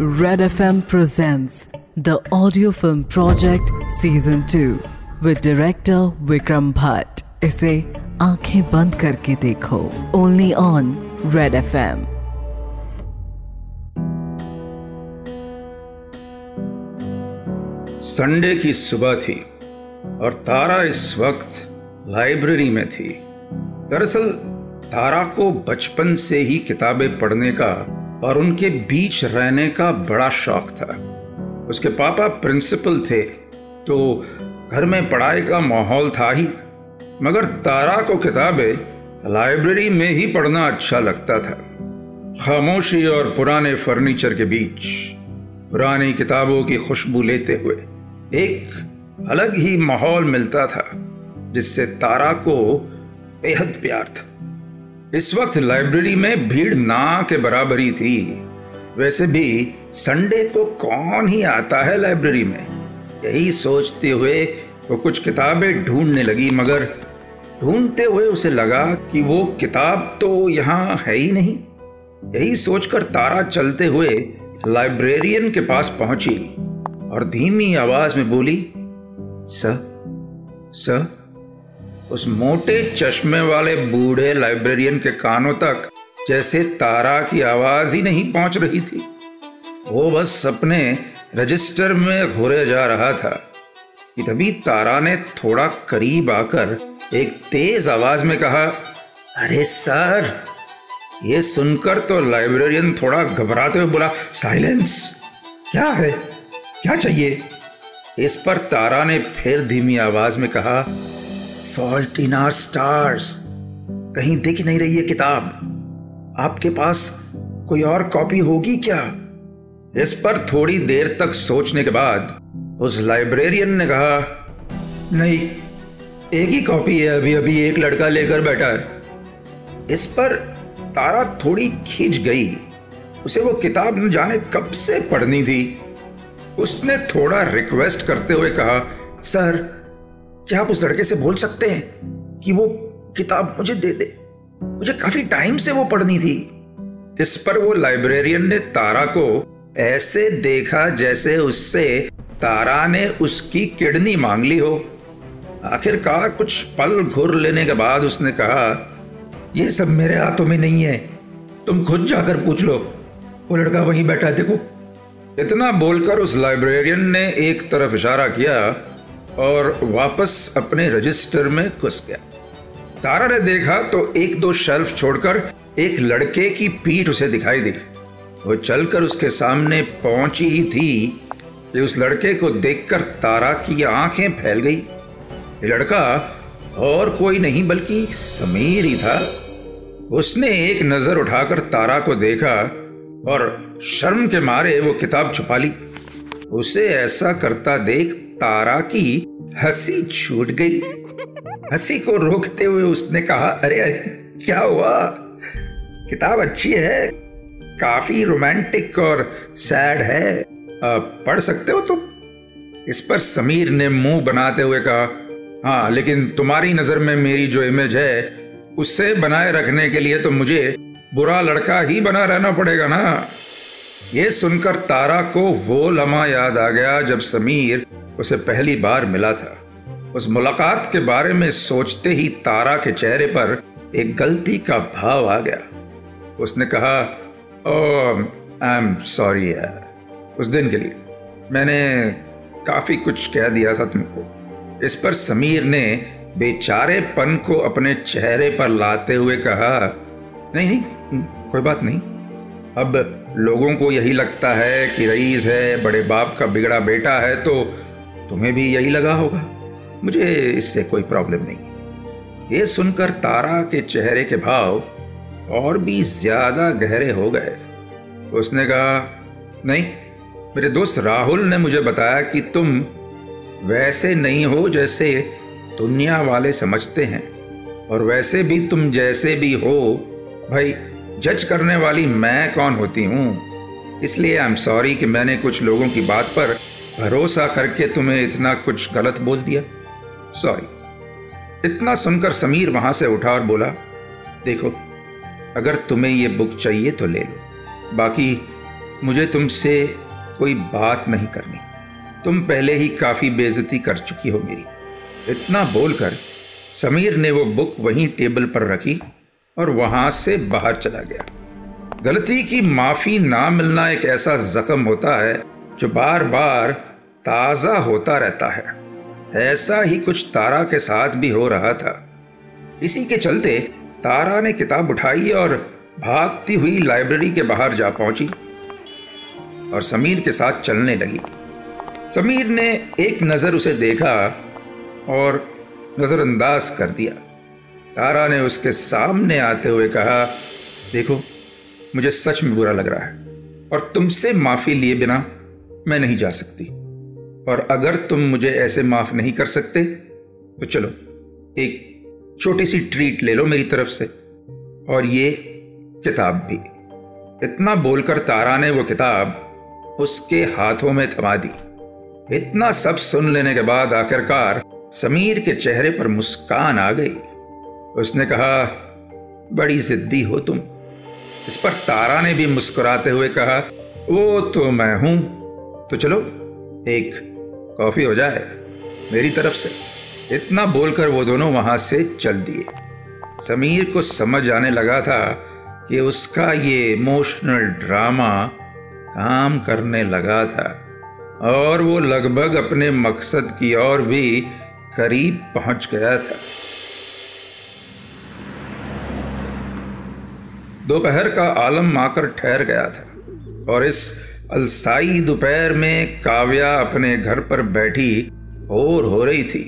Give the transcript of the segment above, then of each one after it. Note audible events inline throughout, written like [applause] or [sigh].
Red FM presents the audio film project season 2 with director Vikram Bhatt. इसे आँखें बंद करके देखो। Only on Red FM Sunday की सुबह थी और तारा इस वक्त लाइब्रेरी में थी। दरअसल तारा को बचपन से ही किताबें पढ़ने का और उनके बीच रहने का बड़ा शौक था। उसके पापा प्रिंसिपल थे तो घर में पढ़ाई का माहौल था ही। मगर तारा को किताबें लाइब्रेरी में ही पढ़ना अच्छा लगता था। खामोशी और पुराने फर्नीचर के बीच, पुरानी किताबों की खुशबू लेते हुए एक अलग ही माहौल मिलता था, जिससे तारा को बेहद प्यार था। इस वक्त लाइब्रेरी में भीड़ ना के बराबर थी। वैसे भी संडे को कौन ही आता है लाइब्रेरी में? यही सोचते हुए वो कुछ किताबें ढूँढने लगी, मगर ढूंढते हुए उसे लगा कि वो किताब तो यहाँ है ही नहीं। यही सोचकर तारा चलते हुए लाइब्रेरियन के पास पहुँची और धीमी आवाज़ में बोली, सर स उस मोटे चश्मे वाले बूढ़े लाइब्रेरियन के कानों तक जैसे तारा की आवाज़ ही नहीं पहुँच रही थी। वो बस सपने रजिस्टर में घुरे जा रहा था कि तभी तारा ने थोड़ा करीब आकर एक तेज आवाज़ में कहा, अरे सर! ये सुनकर तो लाइब्रेरियन थोड़ा घबराते हुए बोला, साइलेंस! क्या है? क्या चाहिए? इस पर तारा ने फिर धीमी आवाज़ में कहा फॉल्ट इन आर स्टार्स कहीं दिख नहीं रही है किताब। आपके पास कोई और कॉपी होगी क्या? इस पर थोड़ी देर तक सोचने के बाद उस लाइब्रेरियन ने कहा, नहीं, एक ही कॉपी है अभी अभी एक लड़का लेकर बैठा है। इस पर तारा थोड़ी खींच गई। उसे वो किताब न जाने कब से पढ़नी थी। उसने थोड़ा रिक्वेस्ट करते हुए कहा, सर क्या आप उस लड़के से बोल सकते हैं कि वो किताब मुझे दे दे? मुझे काफ़ी टाइम से वो पढ़नी थी। इस पर वो लाइब्रेरियन ने तारा को ऐसे देखा जैसे उससे तारा ने उसकी किडनी मांग ली हो। आखिरकार कुछ पल घुर लेने के बाद उसने कहा यह सब मेरे हाथों में नहीं है। तुम खुद जाकर पूछ लो। वो लड़का वहीं बैठा है, देखो। इतना बोलकर उस लाइब्रेरियन ने एक तरफ़ इशारा किया और वापस अपने रजिस्टर में घुस गया। तारा ने देखा तो एक दो शेल्फ छोड़कर एक लड़के की पीठ उसे दिखाई दी। वो चलकर उसके सामने पहुँची ही थी कि उस लड़के को देखकर तारा की आँखें फैल गई। ये लड़का और कोई नहीं बल्कि समीर ही था। उसने एक नज़र उठाकर तारा को देखा और शर्म के मारे वो किताब छुपा ली। उसे ऐसा करता देख तारा की हँसी छूट गई। हँसी को रोकते हुए उसने कहा अरे अरे क्या हुआ? किताब अच्छी है काफ़ी रोमांटिक और सैड है। आ, पढ़ सकते हो तुम? इस पर समीर ने मुँह बनाते हुए कहा हाँ लेकिन तुम्हारी नज़र में मेरी जो इमेज है उससे बनाए रखने के लिए तो मुझे बुरा लड़का ही बना रहना पड़ेगा ना? ये सुनकर तारा को वो लम्हा याद आ गया जब समीर उसे पहली बार मिला था। उस मुलाकात के बारे में सोचते ही तारा के चेहरे पर एक गलती का भाव आ गया। उसने कहा आई एम सॉरी उस दिन के लिए मैंने काफ़ी कुछ कह दिया था तुमको। इस पर समीर ने बेचारेपन को अपने चेहरे पर लाते हुए कहा, नहीं नहीं, कोई बात नहीं। अब लोगों को यही लगता है कि रईस है, बड़े बाप का बिगड़ा बेटा है तो तुम्हें भी यही लगा होगा। मुझे इससे कोई प्रॉब्लम नहीं। ये सुनकर तारा के चेहरे के भाव और भी ज़्यादा गहरे हो गए। उसने कहा, नहीं, मेरे दोस्त राहुल ने मुझे बताया कि तुम वैसे नहीं हो जैसे दुनिया वाले समझते हैं और वैसे भी तुम जैसे भी हो। भाई जज करने वाली मैं कौन होती हूँ? इसलिए आई एम सॉरी कि मैंने कुछ लोगों की बात पर भरोसा करके तुम्हें इतना कुछ गलत बोल दिया। सॉरी इतना सुनकर समीर वहाँ से उठा और बोला, देखो, अगर तुम्हें ये बुक चाहिए तो ले लो। बाकी मुझे तुमसे कोई बात नहीं करनी। तुम पहले ही काफ़ी बेजती कर चुकी हो मेरी। इतना बोलकर समीर ने वो बुक वहीं टेबल पर रखी और वहाँ से बाहर चला गया। गलती की माफ़ी ना मिलना एक ऐसा जख्म होता है जो बार बार ताज़ा होता रहता है। ऐसा ही कुछ तारा के साथ भी हो रहा था। इसी के चलते तारा ने किताब उठाई और भागती हुई लाइब्रेरी के बाहर जा पहुँची और समीर के साथ चलने लगी। समीर ने एक नज़र उसे देखा और नज़रअंदाज कर दिया। तारा ने उसके सामने आते हुए कहा, देखो, मुझे सच में बुरा लग रहा है, और तुमसे माफ़ी लिए बिना मैं नहीं जा सकती। और अगर तुम मुझे ऐसे माफ़ नहीं कर सकते तो चलो, एक छोटी सी ट्रीट ले लो मेरी तरफ़ से। और ये किताब भी। इतना बोलकर तारा ने वो किताब उसके हाथों में थमा दी। इतना सब सुन लेने के बाद आखिरकार समीर के चेहरे पर मुस्कान आ गई। उसने कहा, बड़ी जिद्दी हो तुम। इस पर तारा ने भी मुस्कुराते हुए कहा, वो तो मैं हूँ। तो चलो, एक कॉफ़ी हो जाए मेरी तरफ़ से। इतना बोलकर वो दोनों वहाँ से चल दिए। समीर को समझ आने लगा था कि उसका ये इमोशनल ड्रामा काम करने लगा था और वो लगभग अपने मकसद की ओर भी करीब पहुँच गया था। दोपहर का आलम आकर ठहर गया था और इस अलसाई दोपहर में काव्या अपने घर पर बैठी और हो रही थी।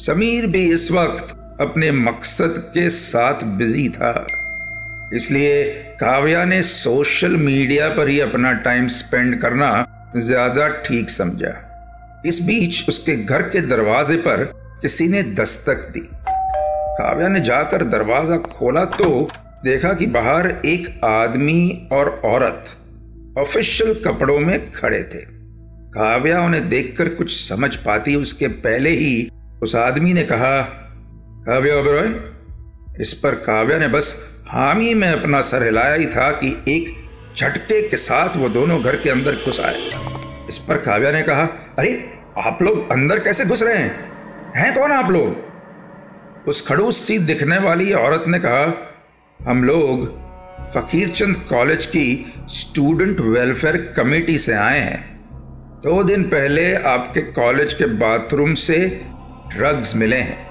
समीर भी इस वक्त अपने मकसद के साथ बिज़ी था। इसलिए काव्या ने सोशल मीडिया पर ही अपना टाइम स्पेंड करना ज़्यादा ठीक समझा। इस बीच उसके घर के दरवाजे पर किसी ने दस्तक दी। काव्या ने जाकर दरवाज़ा खोला तो देखा कि बाहर एक आदमी और औरत ऑफिशियल कपड़ों में खड़े थे। काव्या उन्हें देखकर कुछ समझ पाती। उसके पहले ही उस आदमी ने कहा, काव्या ओबरॉय इस पर काव्या ने बस हामी में अपना सर हिलाया ही था कि एक झटके के साथ वो दोनों घर के अंदर घुस आए। इस पर काव्या ने कहा, अरे, आप लोग अंदर कैसे घुस रहे हैं? हैं कौन आप लोग? उस खड़ूस सी दिखने वाली औरत ने कहा हम लोग फकीरचंद कॉलेज की स्टूडेंट वेलफेयर कमेटी से आए हैं। दो दिन पहले आपके कॉलेज के बाथरूम से ड्रग्स मिले हैं।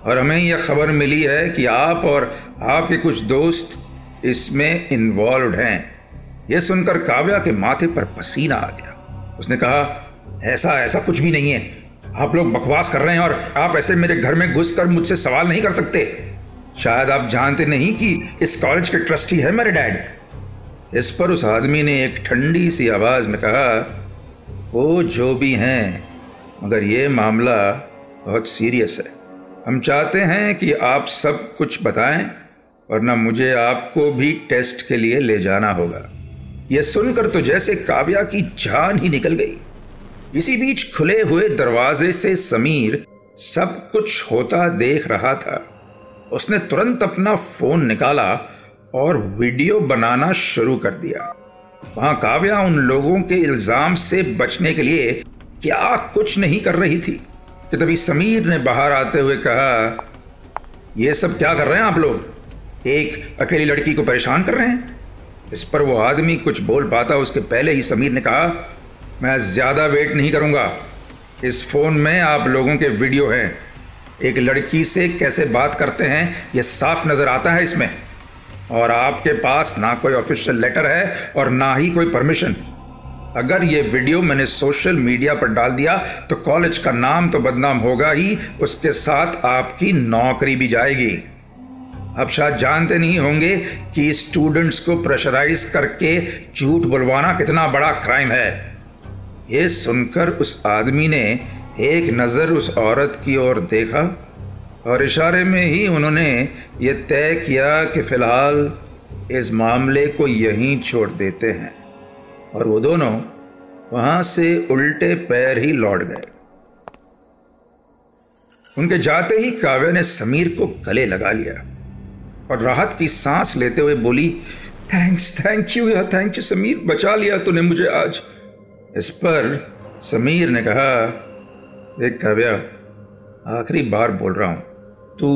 और हमें यह खबर मिली है कि आप और आपके कुछ दोस्त इसमें इन्वॉल्व हैं। यह सुनकर काव्या के माथे पर पसीना आ गया। उसने कहा, ऐसा ऐसा कुछ भी नहीं है। आप लोग बकवास कर रहे हैं और आप ऐसे मेरे घर में घुसकर मुझसे सवाल नहीं कर सकते। शायद आप जानते नहीं कि इस कॉलेज के ट्रस्टी है मेरे डैड। इस पर उस आदमी ने एक ठंडी सी आवाज़ में कहा, वो जो भी हैं, मगर ये मामला बहुत सीरियस है। हम चाहते हैं कि आप सब कुछ बताएँ, वरना मुझे आपको भी टेस्ट के लिए ले जाना होगा। यह सुनकर तो जैसे काव्या की जान ही निकल गई। इसी बीच खुले हुए दरवाजे से समीर सब कुछ होता देख रहा था। उसने तुरंत अपना फ़ोन निकाला और वीडियो बनाना शुरू कर दिया। वहाँ काव्या उन लोगों के इल्ज़ाम से बचने के लिए क्या कुछ नहीं कर रही थी, कि तभी समीर ने बाहर आते हुए कहा यह सब क्या कर रहे हैं आप लोग? एक अकेली लड़की को परेशान कर रहे हैं? इस पर वो आदमी कुछ बोल पाता, उसके पहले ही समीर ने कहा, मैं ज़्यादा वेट नहीं करूँगा। इस फ़ोन में आप लोगों के वीडियो हैं। एक लड़की से कैसे बात करते हैं, यह साफ़ नज़र आता है इसमें। और आपके पास ना कोई ऑफिशियल लेटर है और ना ही कोई परमिशन अगर ये वीडियो मैंने सोशल मीडिया पर डाल दिया तो कॉलेज का नाम तो बदनाम होगा ही, उसके साथ आपकी नौकरी भी जाएगी। अब शायद जानते नहीं होंगे कि स्टूडेंट्स को प्रेशराइज करके झूठ बुलवाना कितना बड़ा क्राइम है। ये सुनकर उस आदमी ने एक नज़र उस औरत की ओर देखा और इशारे में ही उन्होंने ये तय किया कि फ़िलहाल इस मामले को यहीं छोड़ देते हैं। और वो दोनों वहाँ से उल्टे पैर ही लौट गए। उनके जाते ही काव्या ने समीर को गले लगा लिया और राहत की सांस लेते हुए बोली थैंक्स थैंक यू या थैंक यू समीर, बचा लिया तूने मुझे आज। इस पर समीर ने कहा देख काव्या, आखिरी बार बोल रहा हूँ, तू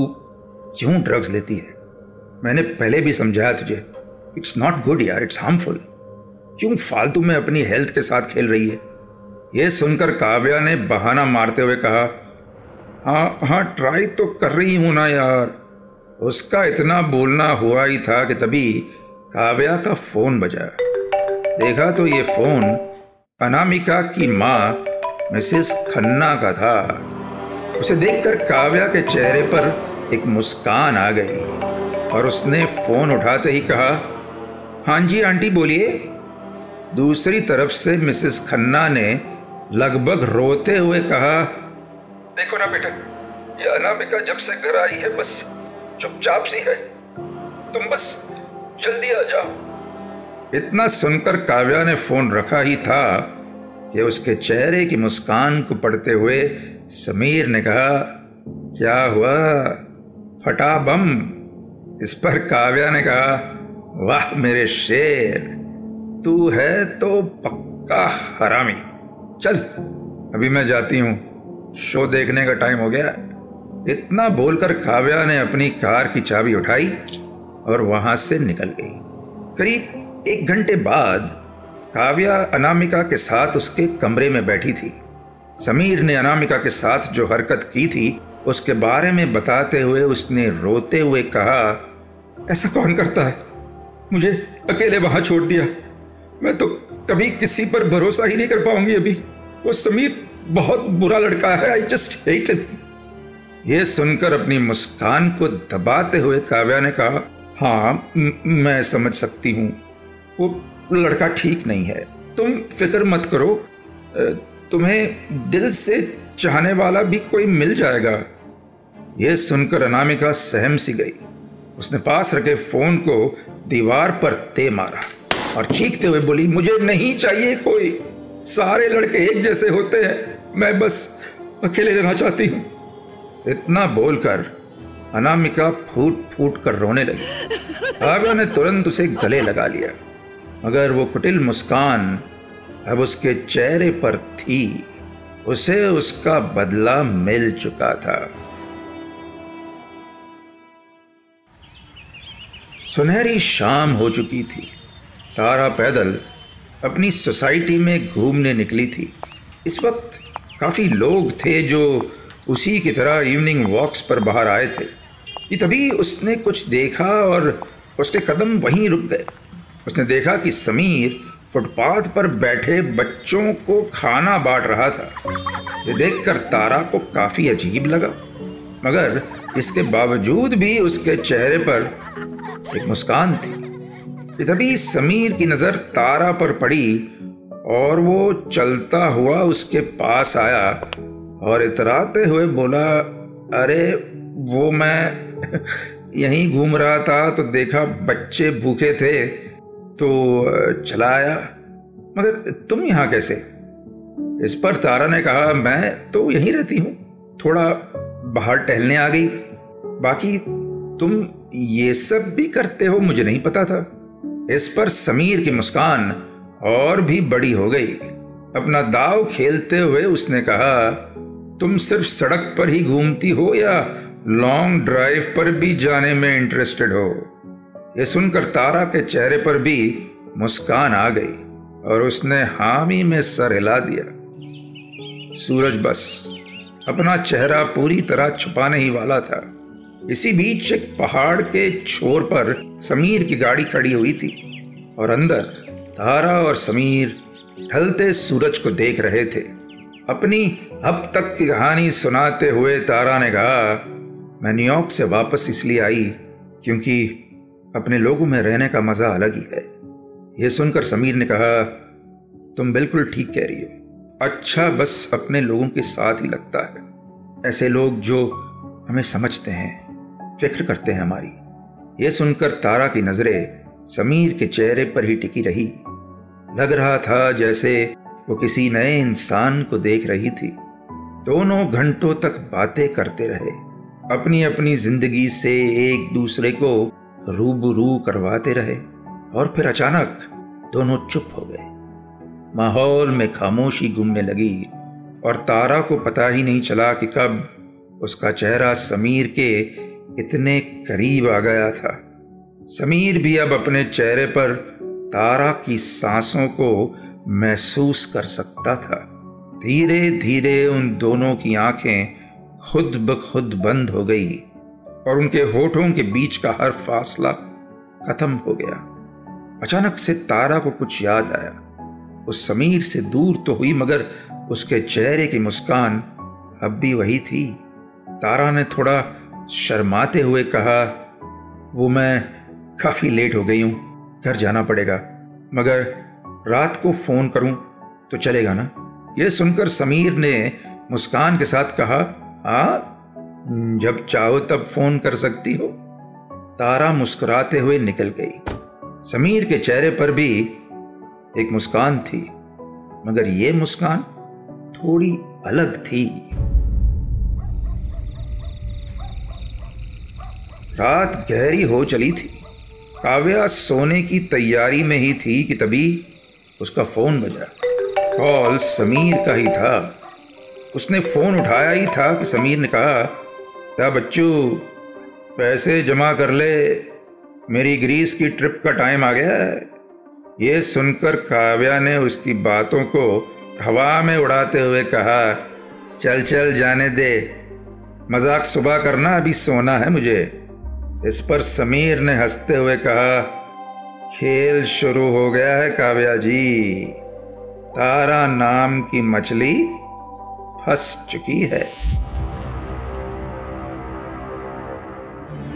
क्यों ड्रग्स लेती है? मैंने पहले भी समझाया तुझे इट्स नॉट गुड यार इट्स हार्मफुल क्यों फालतू में अपनी हेल्थ के साथ खेल रही है? यह सुनकर काव्या ने बहाना मारते हुए कहा हाँ हाँ ट्राई तो कर रही हूँ ना यार। उसका इतना बोलना हुआ ही था कि तभी काव्या का फ़ोन बजा। देखा तो ये फ़ोन अनामिका की माँ मिसेस खन्ना का था। उसे देखकर काव्या के चेहरे पर एक मुस्कान आ गई और उसने फ़ोन उठाते ही कहा हाँ जी, आंटी बोलिए। दूसरी तरफ़ से मिसेस खन्ना ने लगभग रोते हुए कहा, देखो ना बेटा, ये अनामिका जब से घर आई है, बस चुपचाप सी है। तुम बस जल्दी आ जाओ। इतना सुनकर काव्या ने फ़ोन रखा ही था कि उसके चेहरे की मुस्कान को पढ़ते हुए समीर ने कहा, क्या हुआ? फटा बम। इस पर काव्या ने कहा, वाह मेरे शेर, तू है तो पक्का हरामी। चल, अभी मैं जाती हूँ। शो देखने का टाइम हो गया। इतना बोलकर काव्या ने अपनी कार की चाबी उठाई और वहाँ से निकल गई। करीब एक घंटे बाद काव्या अनामिका के साथ उसके कमरे में बैठी थी। समीर ने अनामिका के साथ जो हरकत की थी, उसके बारे में बताते हुए उसने रोते हुए कहा, ऐसा कौन करता है? मुझे अकेले वहाँ छोड़ दिया। मैं तो कभी किसी पर भरोसा ही नहीं कर पाऊँगी अभी। वो समीर बहुत बुरा लड़का है। आई जस्ट हेट ये सुनकर अपनी मुस्कान को दबाते हुए काव्या ने कहा हाँ मैं समझ सकती हूँ। वो लड़का ठीक नहीं है। तुम फ़िक्र मत करो। तुम्हें दिल से चाहने वाला भी कोई मिल जाएगा। यह सुनकर अनामिका सहम सी गई। उसने पास रखे फ़ोन को दीवार पर ते मारा और चीखते हुए बोली, मुझे नहीं चाहिए कोई। सारे लड़के एक जैसे होते हैं। मैं बस अकेले रहना चाहती हूँ। इतना बोलकर अनामिका फूट फूट कर रोने लगी। आव्या ने तुरंत उसे गले लगा लिया। मगर वो कुटिल मुस्कान अब उसके चेहरे पर थी, उसे उसका बदला मिल चुका था। सुनहरी शाम हो चुकी थी। तारा पैदल अपनी सोसाइटी में घूमने निकली थी। इस वक्त काफ़ी लोग थे जो उसी की तरह इवनिंग वॉक्स पर बाहर आए थे, कि तभी उसने कुछ देखा और उसके कदम वहीं रुक गए। उसने देखा कि समीर फुटपाथ पर बैठे बच्चों को खाना बांट रहा था। ये देखकर तारा को काफ़ी अजीब लगा, मगर इसके बावजूद भी उसके चेहरे पर एक मुस्कान थी। तभी समीर की नज़र तारा पर पड़ी और वो चलता हुआ उसके पास आया और इतराते हुए बोला, अरे, वो मैं [laughs] यहीं घूम रहा था तो देखा बच्चे भूखे थे। तो चला आया मगर तुम यहाँ कैसे? इस पर तारा ने कहा, मैं तो यहीं रहती हूँ। थोड़ा बाहर टहलने आ गई। बाकी तुम ये सब भी करते हो, मुझे नहीं पता था। इस पर समीर की मुस्कान और भी बड़ी हो गई। अपना दाव खेलते हुए उसने कहा, तुम सिर्फ़ सड़क पर ही घूमती हो या लॉन्ग ड्राइव पर भी जाने में इंटरेस्टेड हो? यह सुनकर तारा के चेहरे पर भी मुस्कान आ गई और उसने हामी में सर हिला दिया। सूरज बस, अपना चेहरा पूरी तरह छुपाने ही वाला था। इसी बीच एक पहाड़ के छोर पर समीर की गाड़ी खड़ी हुई थी और अंदर तारा और समीर ढलते सूरज को देख रहे थे। अपनी अब तक की कहानी सुनाते हुए तारा ने कहा, मैं न्यूयॉर्क से वापस इसलिए आई क्योंकि अपने लोगों में रहने का मज़ा अलग ही है। यह सुनकर समीर ने कहा, तुम बिल्कुल ठीक कह रही हो। अच्छा बस अपने लोगों के साथ ही लगता है। ऐसे लोग जो हमें समझते हैं, फ़िक्र करते हैं हमारी। यह सुनकर तारा की नज़रें समीर के चेहरे पर ही टिकी रही। लग रहा था जैसे वो किसी नए इंसान को देख रही थी। दोनों घंटों तक बातें करते रहे। अपनी अपनी ज़िंदगी से एक दूसरे को रूबरू करवाते रहे और फिर अचानक दोनों चुप हो गए। माहौल में खामोशी घूमने लगी और तारा को पता ही नहीं चला कि कब उसका चेहरा समीर के इतने करीब आ गया था। समीर भी अब अपने चेहरे पर तारा की सांसों को महसूस कर सकता था। धीरे धीरे उन दोनों की आँखें खुद ब खुद बंद हो गई। और उनके होठों के बीच का हर फासला खत्म हो गया। अचानक से तारा को कुछ याद आया। उस समीर से दूर तो हुई, मगर उसके चेहरे की मुस्कान अब भी वही थी। तारा ने थोड़ा शर्माते हुए कहा, वो मैं काफ़ी लेट हो गई हूँ, घर जाना पड़ेगा। मगर रात को फ़ोन करूँ तो चलेगा ना? यह सुनकर समीर ने मुस्कान के साथ कहा हाँ जब चाहो तब फ़ोन कर सकती हो। तारा मुस्कुराते हुए निकल गई। समीर के चेहरे पर भी एक मुस्कान थी, मगर यह मुस्कान थोड़ी अलग थी। रात गहरी हो चली थी। काव्या सोने की तैयारी में ही थी कि तभी उसका फ़ोन बजा। कॉल समीर का ही था। उसने फ़ोन उठाया ही था कि समीर ने कहा क्या बच्चू, पैसे जमा कर ले। मेरी ग्रीस की ट्रिप का टाइम आ गया है। ये सुनकर काव्या ने उसकी बातों को हवा में उड़ाते हुए कहा, चल चल, जाने दे। मज़ाक सुबह करना, अभी सोना है मुझे। इस पर समीर ने हँसते हुए कहा, खेल शुरू हो गया है काव्या जी। तारा नाम की मछली फंस चुकी है।